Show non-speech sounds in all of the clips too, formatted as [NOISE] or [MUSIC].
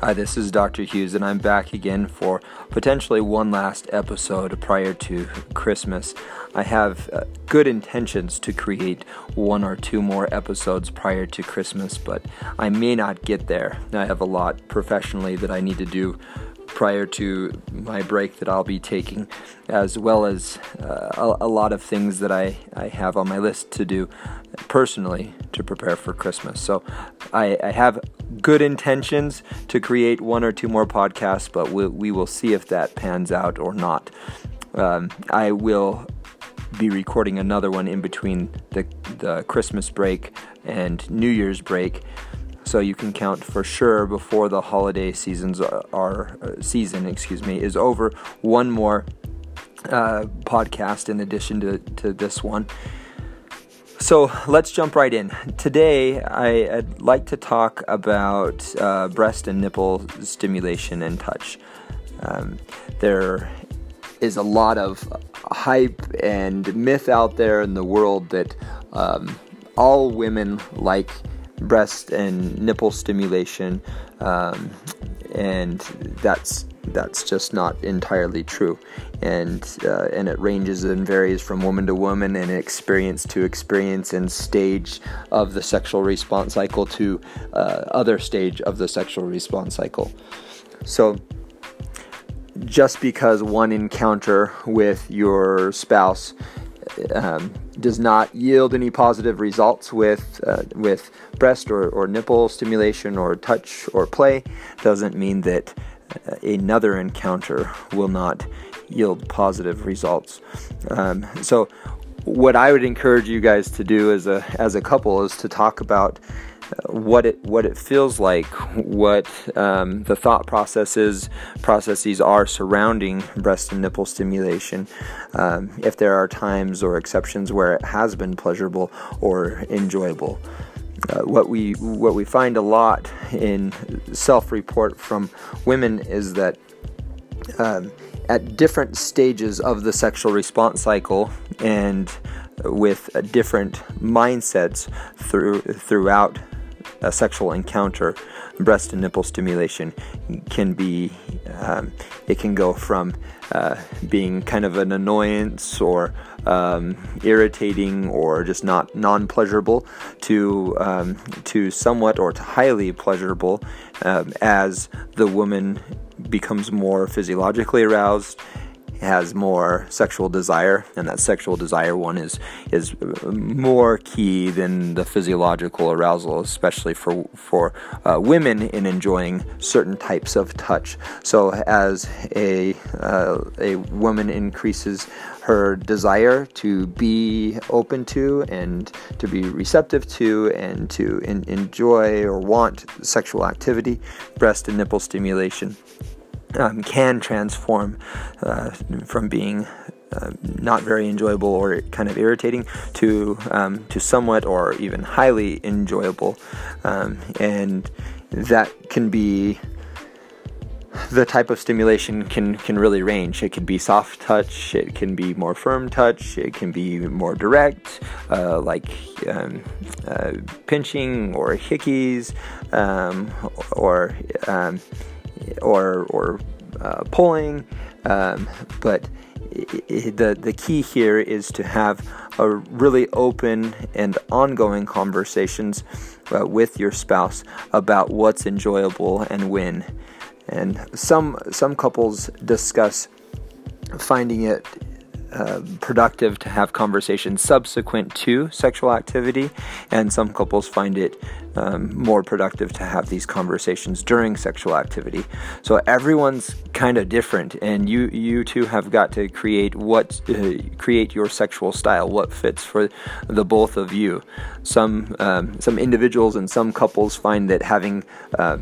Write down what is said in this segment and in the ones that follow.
Hi, this is Dr. Hughes, and I'm back again for potentially one last episode prior to Christmas. I have uh, good intentions to create one or two more episodes prior to Christmas, but I may not get there. I have a lot professionally that I need to do prior to my break that I'll be taking, as well as uh, a, a, lot of things that I, I have on my list to do personally to prepare for Christmas. So I, I have good intentions to create one or two more podcasts, but we, we will see if that pans out or not. Um, I will be recording another one in between the, the Christmas break and New Year's break so you can count for sure before the holiday seasons are, uh, season excuse me is over one more uh, podcast in addition to, to this one so let's jump right in. Today I, would like to talk about uh, breast and nipple stimulation and touch. Um, there is a lot of hype and myth out there in the world that um, all women like breast and nipple stimulation, um, and that's that's just not entirely true, and uh, and it ranges and varies from woman to woman and experience to experience and stage of the sexual response cycle to uh, other stage of the sexual response cycle. So just because one encounter with your spouse um, does not yield any positive results with uh, with breast or, or nipple stimulation or touch or play doesn't mean that another encounter will not yield positive results. Um, so, what I would encourage you guys to do as a as a couple is to talk about what it what it feels like, what um, the thought processes processes are surrounding breast and nipple stimulation. Um, if there are times or exceptions where it has been pleasurable or enjoyable. Uh, what we what we find a lot in self-report from women is that um, at different stages of the sexual response cycle and with different mindsets through throughout a sexual encounter, breast and nipple stimulation can be, um, it can go from uh, being kind of an annoyance or um, irritating or just not non-pleasurable to um, to somewhat or to highly pleasurable um, as the woman becomes more physiologically aroused has more sexual desire, and that sexual desire one is is more key than the physiological arousal, especially for for uh, women in enjoying certain types of touch. So as a uh, a woman increases her desire to be open to and to be receptive to and to in, enjoy or want sexual activity, breast and nipple stimulation um, can transform uh, from being uh, not very enjoyable or kind of irritating to um, to somewhat or even highly enjoyable, um, and that can be the type of stimulation can can really range. It can be soft touch, it can be more firm touch, it can be more direct, uh, like um, uh, pinching or hickeys, um, or um, or or uh, pulling, um, but the the key here is to have a really open and ongoing conversations uh, with your spouse about what's enjoyable and when. And some some couples discuss finding it uh, productive to have conversations subsequent to sexual activity, and some couples find it um, more productive to have these conversations during sexual activity. So everyone's kind of different, and you you two have got to create what uh, create your sexual style, what fits for the both of you. Some um, some individuals and some couples find that having uh,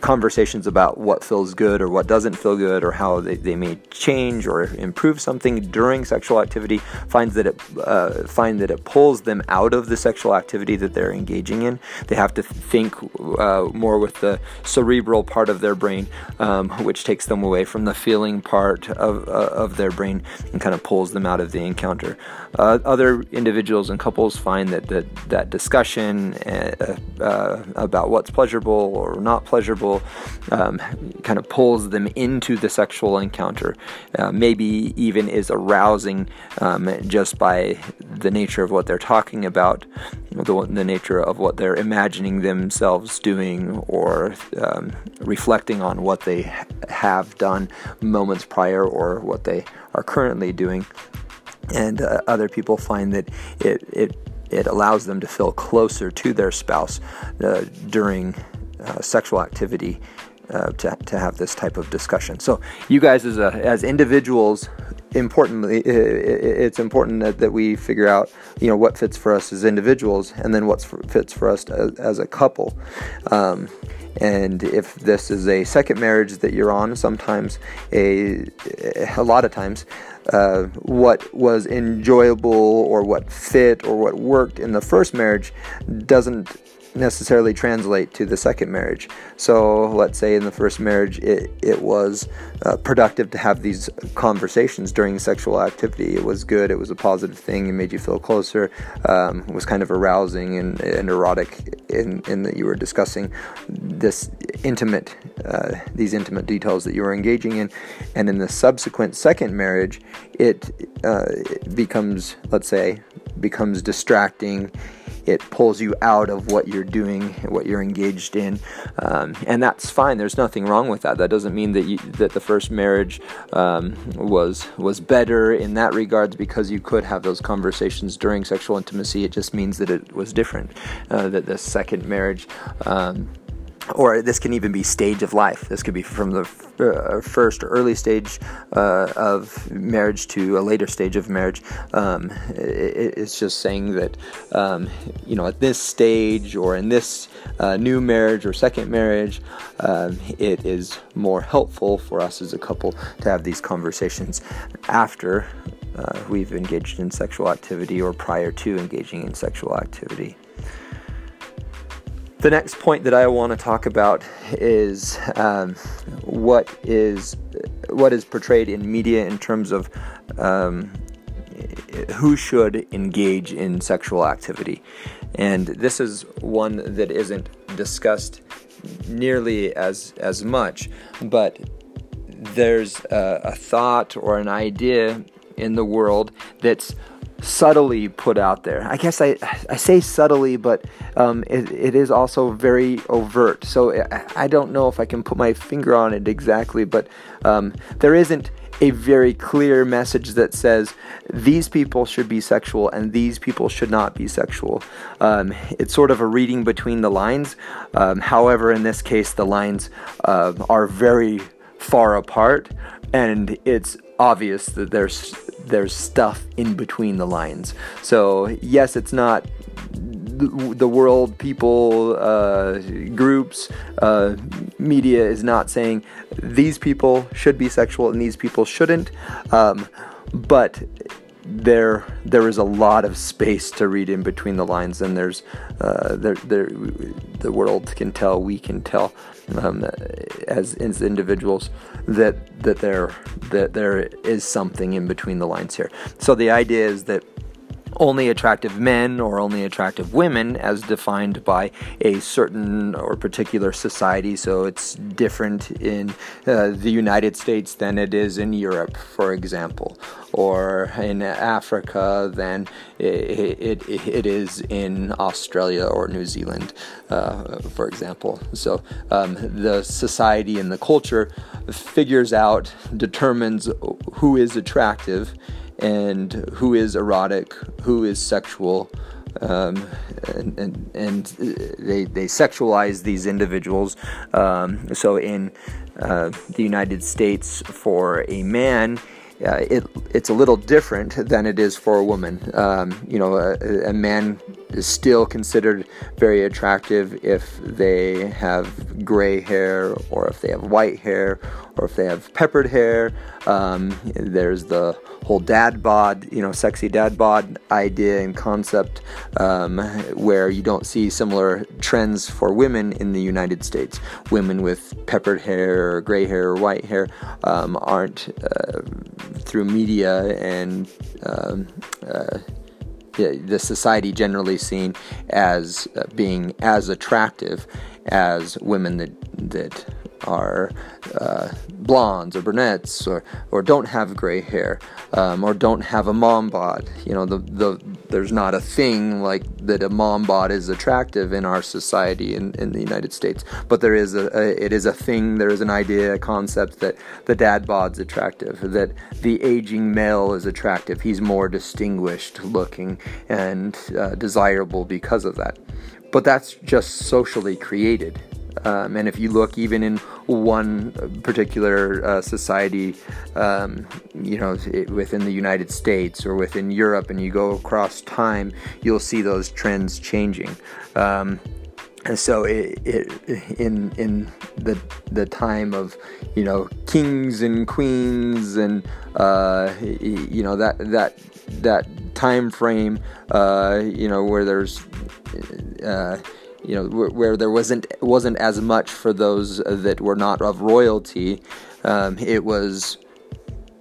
conversations about what feels good or what doesn't feel good or how they, they may change or improve something during sexual activity finds that it uh, find that it pulls them out of the sexual activity that they're engaging in. They have to think uh, more with the cerebral part of their brain, um, which takes them away from the feeling part of, uh, of their brain and kind of pulls them out of the encounter. Uh, other individuals and couples find that that, that discussion uh, uh, about what's pleasurable or not pleasurable um, kind of pulls them into the sexual encounter. Uh, maybe even is arousing um, just by the nature of what they're talking about, the, the nature of what they're imagining themselves doing or um, reflecting on what they have done moments prior or what they are currently doing. And uh, other people find that it, it it allows them to feel closer to their spouse uh, during uh, sexual activity uh, to, to have this type of discussion. So, you guys, as, a, as individuals, importantly, it's important that, that we figure out, you know, what fits for us as individuals, and then what fits for us to, as a couple. Um, and if this is a second marriage that you're on, sometimes a a lot of times uh, what was enjoyable or what fit or what worked in the first marriage doesn't necessarily translate to the second marriage. So let's say in the first marriage it, it was uh, productive to have these conversations during sexual activity. It was good, it was a positive thing, it made you feel closer, um, was kind of arousing and, and erotic in, in that you were discussing this intimate, uh, these intimate details that you were engaging in. And in the subsequent second marriage, it, uh, it becomes, let's say, becomes distracting it pulls you out of what you're doing, what you're engaged in, um, and that's fine. There's nothing wrong with that. That doesn't mean that you, that the first marriage um, was was better in that regards because you could have those conversations during sexual intimacy. It just means that it was different. Uh, that the second marriage. Um, or this can even be stage of life. This could be from the uh, first or early stage uh, of marriage to a later stage of marriage. Um, it, it's just saying that, um, you know, at this stage or in this uh, new marriage or second marriage, um, it is more helpful for us as a couple to have these conversations after uh, we've engaged in sexual activity or prior to engaging in sexual activity. The next point that I want to talk about is um, what is what is portrayed in media in terms of um, who should engage in sexual activity, and this is one that isn't discussed nearly as as much, but there's a, a thought or an idea in the world that's subtly put out there. I guess I, I say subtly, but um, it, it is also very overt. So I, don't know if I can put my finger on it exactly, but um, there isn't a very clear message that says these people should be sexual and these people should not be sexual. Um, it's sort of a reading between the lines. Um, however, in this case, the lines uh, are very far apart, and it's obvious that there's there's stuff in between the lines. So yes, it's not the, world, people, uh, groups, uh, media is not saying these people should be sexual and these people shouldn't, um, but there there is a lot of space to read in between the lines, and there's uh, there, there the world can tell, we can tell um, as, as individuals that that there that there is something in between the lines here. So the idea is that only attractive men or only attractive women as defined by a certain or particular society. So it's different in uh, the United States than it is in Europe, for example, or in Africa than it, it, it is in Australia or New Zealand, uh, for example. So um, the society and the culture figures out, determines who is attractive and who is erotic, who is sexual, um, and, and, and, they, they sexualize these individuals. Um, so in uh, the United States, for a man, uh, it, it's a little different than it is for a woman. Um, you know, a, a, man still considered very attractive if they have gray hair or if they have white hair or if they have peppered hair. Um, there's the whole dad bod, you know, sexy dad bod idea and concept um, where you don't see similar trends for women in the United States. Women with peppered hair or gray hair or white hair um, aren't uh, through media and um, uh, the society generally seen as uh, being as attractive as women that that are uh, blondes or brunettes or, or don't have gray hair um, or don't have a mom bod. You know, the, the, there's not a thing like that a mom bod is attractive in our society in, in the United States, but there is a, a it is a thing, there is an idea, a concept that the dad bod's attractive, that the aging male is attractive. He's more distinguished looking and uh, desirable because of that. But that's just socially created. Um, and if you look even in one particular uh, society, um, you know, it, within the United States or within Europe, and you go across time, you'll see those trends changing. Um, and so, it, it, in in the the time of you know kings and queens and uh, you know that that that time frame, uh, you know where there's uh, you know, where, where, there wasn't wasn't as much for those that were not of royalty. Um, it was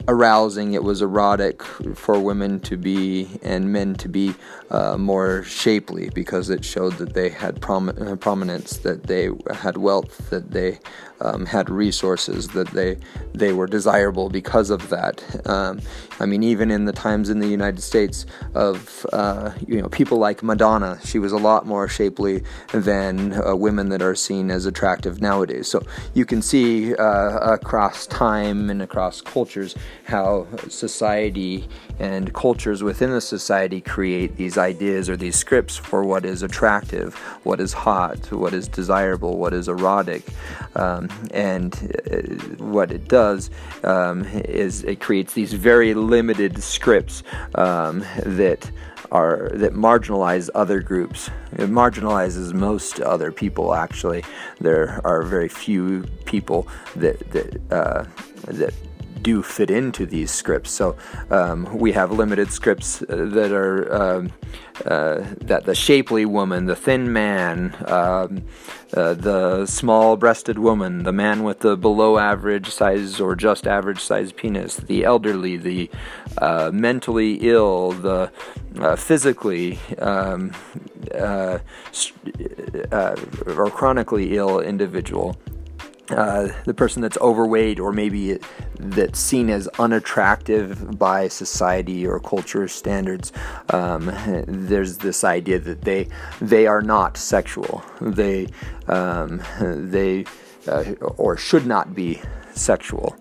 arousing. It was erotic for women to be and men to be uh, more shapely because it showed that they had prom- uh, prominence, that they had wealth, that they um, had resources, that they they were desirable because of that. Um, I mean, even in the times in the United States of uh, you know people like Madonna, she was a lot more shapely than uh, women that are seen as attractive nowadays. So you can see uh, across time and across cultures how society and cultures within the society create these ideas or these scripts for what is attractive, what is hot, what is desirable, what is erotic. Um, and uh, what it does um, is it creates these very limited scripts um, that are that marginalize other groups. It marginalizes most other people. Actually, there are very few people that that uh, that do fit into these scripts. So um, we have limited scripts uh, that are um, uh, that the shapely woman, the thin man, um, uh, the small-breasted woman, the man with the below-average size or just average size penis, the elderly, the uh, mentally ill, the uh, physically um, uh, or chronically ill individual. Uh, the person that's overweight or maybe that's seen as unattractive by society or culture standards. Um, there's this idea that they they are not sexual. They um, they uh, or should not be sexual.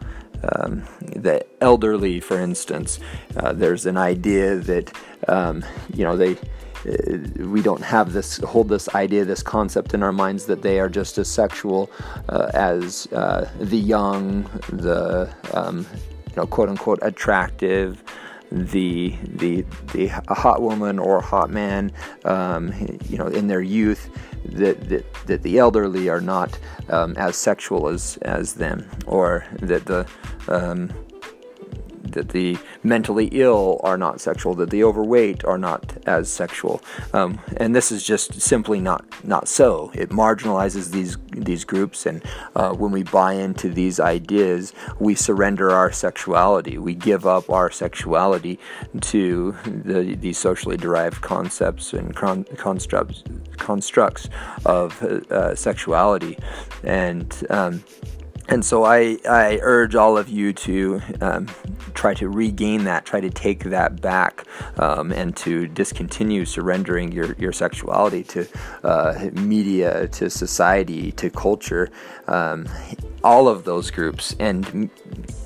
Um, the elderly, for instance, uh, there's an idea that um, you know they we don't have this hold this idea, this concept in our minds that they are just as sexual uh, as uh, the young, the um, you know quote unquote attractive, the the the hot woman or hot man, um, you know, in their youth. That, that, that the elderly are not um, as sexual as, as them, or that the um, that the mentally ill are not sexual, that the overweight are not as sexual, um, and this is just simply not not so. It marginalizes these these groups, and uh, when we buy into these ideas, we surrender our sexuality. We give up our sexuality to the these socially derived concepts and con- constructs constructs of uh, sexuality, and um, and so I, I urge all of you to um, try to regain that, try to take that back, um, and to discontinue surrendering your, your sexuality to uh, media, to society, to culture. Um, all of those groups and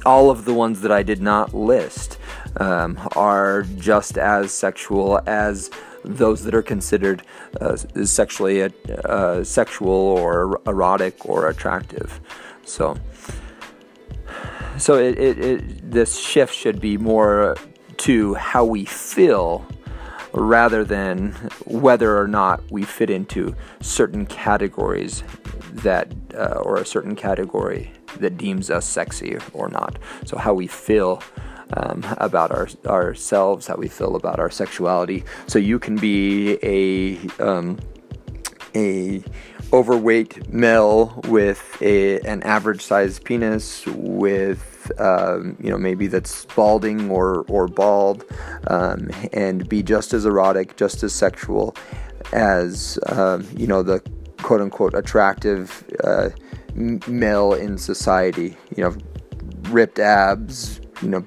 all of the ones that I did not list um, are just as sexual as those that are considered uh, sexually uh, sexual or erotic or attractive. So, so it, it, it, this shift should be more to how we feel rather than whether or not we fit into certain categories that, uh, or a certain category that deems us sexy or not. So, how we feel. Um, about our, ourselves, how we feel about our sexuality. So you can be a um, a overweight male with a, an average sized penis with um, you know maybe that's balding or or bald um, and be just as erotic just as sexual as um, you know the quote unquote attractive uh, male in society. You know ripped abs you know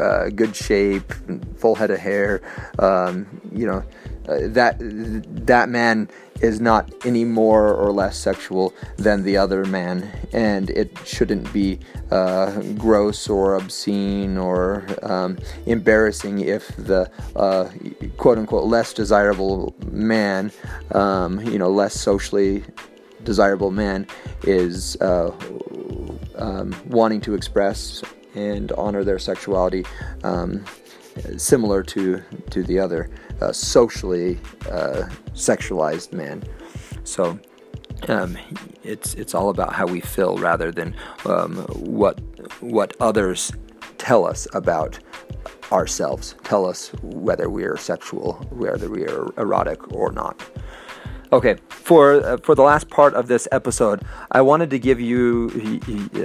uh, good shape full head of hair um, you know uh, that that man is not any more or less sexual than the other man, and it shouldn't be uh, gross or obscene or um, embarrassing if the uh, quote unquote less desirable man, um, you know, less socially desirable man, is uh, um, wanting to express and honor their sexuality um, similar to to the other uh, socially uh, sexualized man. So um, it's it's all about how we feel rather than um, what what others tell us about ourselves. Tell us whether we are sexual, whether we are erotic or not. Okay, for uh, for the last part of this episode, I wanted to give you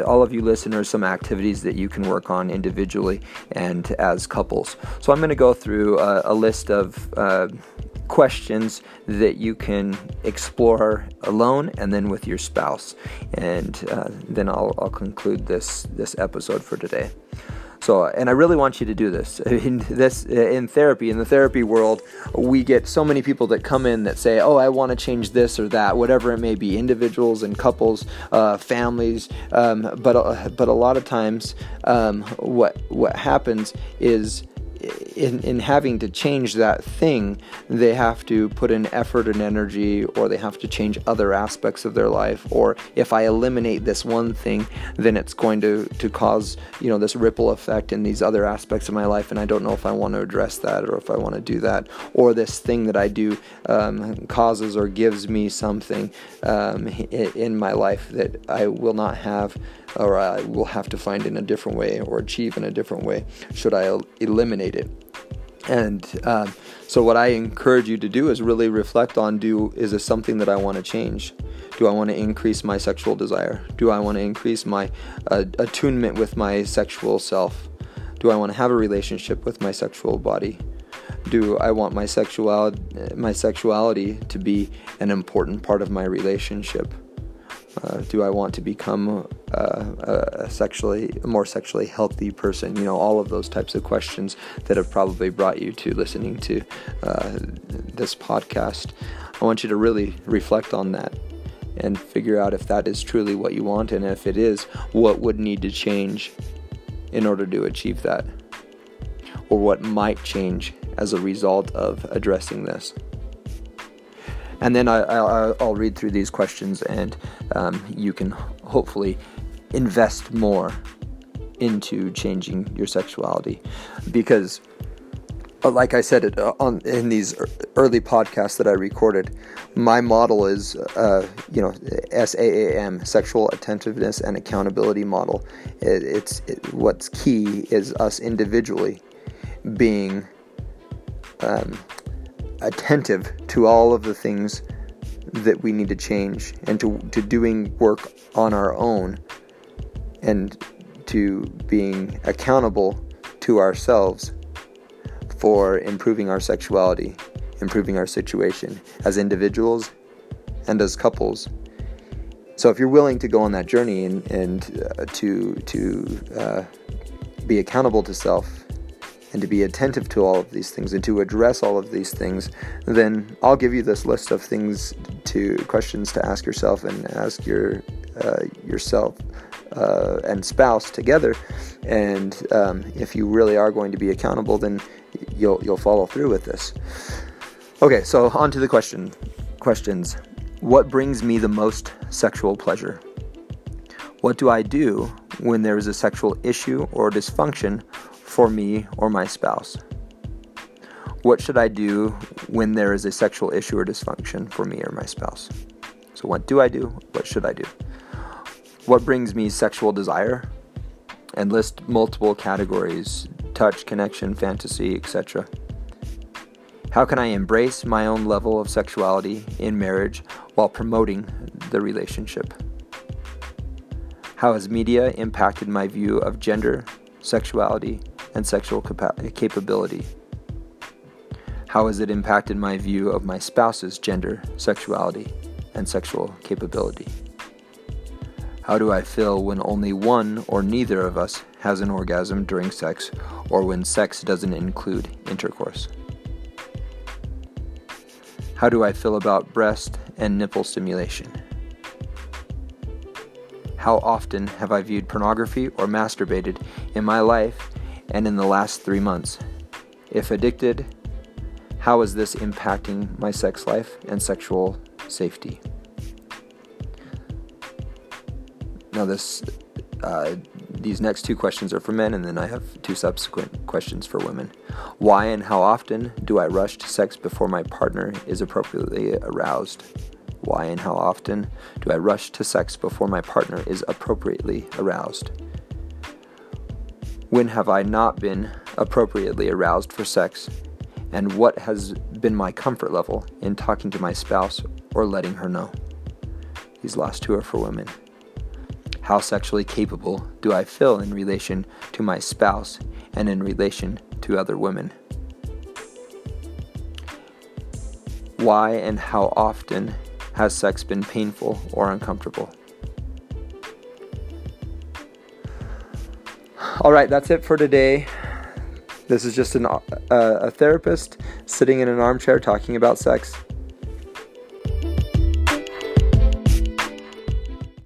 all of you listeners some activities that you can work on individually and as couples. So I'm going to go through a, a list of uh, questions that you can explore alone and then with your spouse, and uh, then I'll, I'll conclude this this episode for today. So, and I really want you to do this. [LAUGHS] In this, in therapy, in the therapy world, we get so many people that come in that say, "Oh, I want to change this or that, whatever it may be." Individuals and couples, uh, families, um, but uh, but a lot of times, um, what what happens is in, in having to change that thing, they have to put in effort and energy, or they have to change other aspects of their life. Or if I eliminate this one thing, then it's going to, to cause you know this ripple effect in these other aspects of my life, and I don't know if I want to address that or if I want to do that. Or this thing that I do um, causes or gives me something um, in my life that I will not have or I will have to find in a different way or achieve in a different way should I eliminate it. And um, so, what I encourage you to do is really reflect on: Do is this something that I want to change? Do I want to increase my sexual desire? Do I want to increase my uh, attunement with my sexual self? Do I want to have a relationship with my sexual body? Do I want my sexuality, my sexuality to be an important part of my relationship? Uh, do I want to become uh, a sexually a more sexually healthy person? You know, all of those types of questions that have probably brought you to listening to uh, this podcast. I want you to really reflect on that and figure out if that is truly what you want, and if it is, what would need to change in order to achieve that, or what might change as a result of addressing this and then I, will read through these questions and um, you can hopefully invest more into changing your sexuality because uh, like I said uh, on in these early podcasts that I recorded, my model is, uh, you know, SAAM, sexual attentiveness and accountability model. It, it's it, what's key is us individually being um, attentive to all of the things that we need to change and to, to doing work on our own and to being accountable to ourselves for improving our sexuality, improving our situation as individuals and as couples. So if you're willing to go on that journey and, and uh, to to uh, be accountable to self and to be attentive to all of these things and to address all of these things, then I'll give you this list of things to questions to ask yourself and ask your uh, yourself uh, and spouse together. And um, if you really are going to be accountable, then you'll you'll follow through with this. Okay, so on to the question questions. What brings me the most sexual pleasure? What do I do when there is a sexual issue or dysfunction for me or my spouse? What should I do when there is a sexual issue or dysfunction for me or my spouse? So, what do I do? What should I do? What brings me sexual desire? And list multiple categories touch, connection, fantasy, etc. How can I embrace my own level of sexuality in marriage while promoting the relationship? How has media impacted my view of gender, sexuality, and sexual capa- capability? How has it impacted my view of my spouse's gender, sexuality, and sexual capability? How do I feel when only one or neither of us has an orgasm during sex or when sex doesn't include intercourse? How do I feel about breast and nipple stimulation? How often have I viewed pornography or masturbated in my life and in the last three months? If addicted, how is this impacting my sex life and sexual safety? Now, this uh, these next two questions are for men, and then I have two subsequent questions for women. Why and how often do I rush to sex before my partner is appropriately aroused? Why and how often do I rush to sex before my partner is appropriately aroused? When have I not been appropriately aroused for sex? And what has been my comfort level in talking to my spouse or letting her know? These last two are for women. How sexually capable do I feel in relation to my spouse and in relation to other women? Why and how often has sex been painful or uncomfortable? All right, that's it for today. This is just an, uh, a therapist sitting in an armchair talking about sex.